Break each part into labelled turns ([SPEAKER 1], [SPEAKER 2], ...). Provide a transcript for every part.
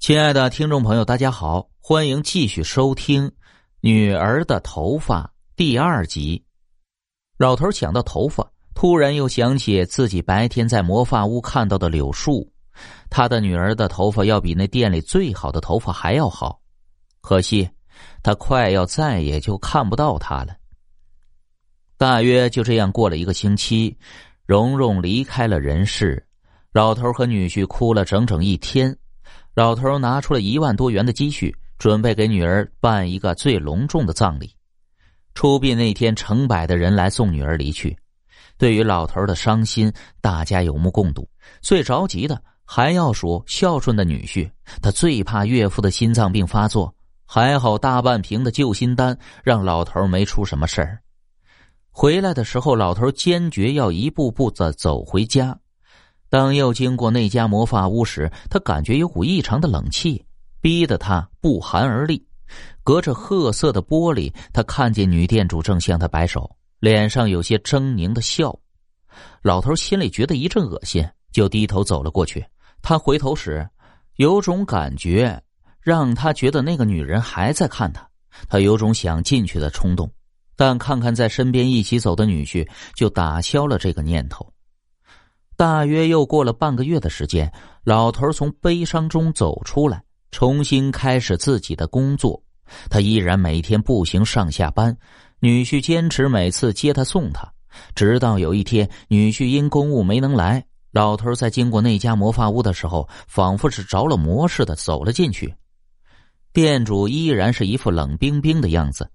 [SPEAKER 1] 亲爱的听众朋友，大家好，欢迎继续收听《女儿的头发》第二集。老头想到头发，突然又想起自己白天在魔法屋看到的柳树，他的女儿的头发要比那店里最好的头发还要好。可惜，他快要再也就看不到她了。大约就这样过了一个星期，蓉蓉离开了人世，老头和女婿哭了整整一天。老头拿出了一万多元的积蓄，准备给女儿办一个最隆重的葬礼。出殡那天，成百的人来送女儿离去。对于老头的伤心，大家有目共睹。最着急的还要数孝顺的女婿，他最怕岳父的心脏病发作。还好大半瓶的救心丹让老头没出什么事儿。回来的时候，老头坚决要一步步的走回家。当又经过那家魔法屋时，他感觉有股异常的冷气，逼得他不寒而栗。隔着褐色的玻璃，他看见女店主正向他摆手，脸上有些狰狞的笑。老头心里觉得一阵恶心，就低头走了过去。他回头时，有种感觉让他觉得那个女人还在看他。他有种想进去的冲动，但看看在身边一起走的女婿，就打消了这个念头。大约又过了半个月的时间，老头从悲伤中走出来，重新开始自己的工作。他依然每天步行上下班，女婿坚持每次接他送他。直到有一天，女婿因公务没能来，老头在经过那家魔法屋的时候，仿佛是着了魔似的走了进去。店主依然是一副冷冰冰的样子。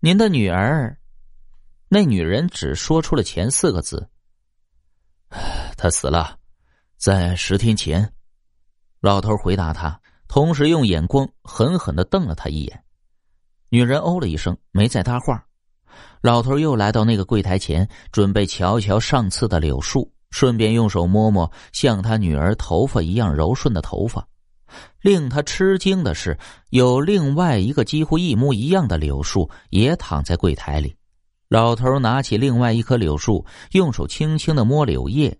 [SPEAKER 1] 您的女儿，那女人只说出了前四个字。他死了，在十天前。老头回答他，同时用眼光狠狠的瞪了他一眼。女人哦了一声，没再搭话。老头又来到那个柜台前，准备瞧瞧上次的柳树，顺便用手摸摸像他女儿头发一样柔顺的头发。令他吃惊的是，有另外一个几乎一模一样的柳树也躺在柜台里。老头拿起另外一棵柳树，用手轻轻的摸柳叶。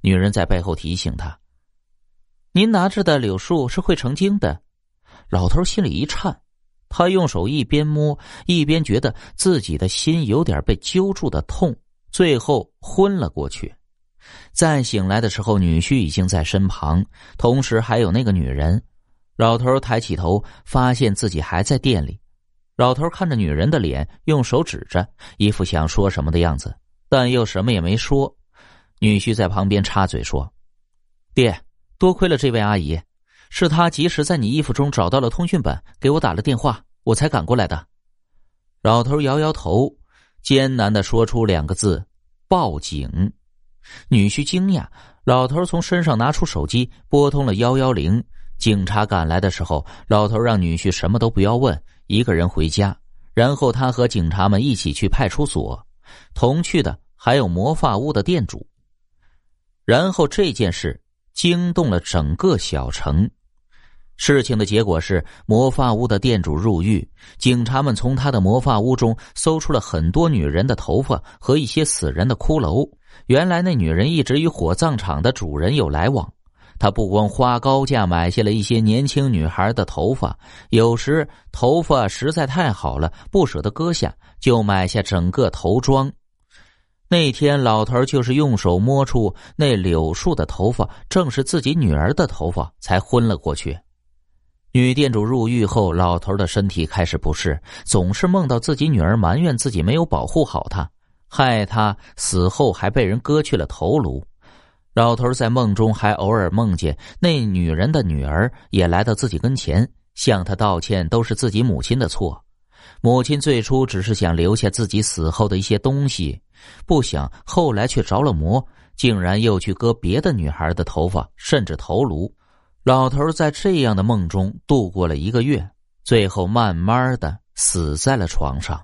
[SPEAKER 1] 女人在背后提醒他：“您拿着的柳树是会成精的。”老头心里一颤，他用手一边摸，一边觉得自己的心有点被揪住的痛，最后昏了过去。再醒来的时候，女婿已经在身旁，同时还有那个女人。老头抬起头，发现自己还在店里。老头看着女人的脸，用手指着，一副想说什么的样子，但又什么也没说。女婿在旁边插嘴说：“爹，多亏了这位阿姨，是她及时在你衣服中找到了通讯本，给我打了电话，我才赶过来的。”老头摇摇头，艰难的说出两个字：“报警。”女婿惊讶，老头从身上拿出手机，拨通了幺幺零。警察赶来的时候，老头让女婿什么都不要问，一个人回家，然后他和警察们一起去派出所，同去的还有魔法屋的店主。然后这件事惊动了整个小城。事情的结果是，魔法屋的店主入狱，警察们从他的魔法屋中搜出了很多女人的头发和一些死人的骷髅。原来那女人一直与火葬场的主人有来往，她不光花高价买下了一些年轻女孩的头发，有时头发实在太好了，不舍得割下，就买下整个头装。那天，老头就是用手摸出那柳树的头发，正是自己女儿的头发，才昏了过去。女店主入狱后，老头的身体开始不适，总是梦到自己女儿埋怨自己没有保护好她，害她死后还被人割去了头颅。老头在梦中还偶尔梦见那女人的女儿也来到自己跟前，向他道歉，都是自己母亲的错。母亲最初只是想留下自己死后的一些东西。不想后来却着了魔，竟然又去割别的女孩的头发，甚至头颅。老头在这样的梦中度过了一个月，最后慢慢的死在了床上。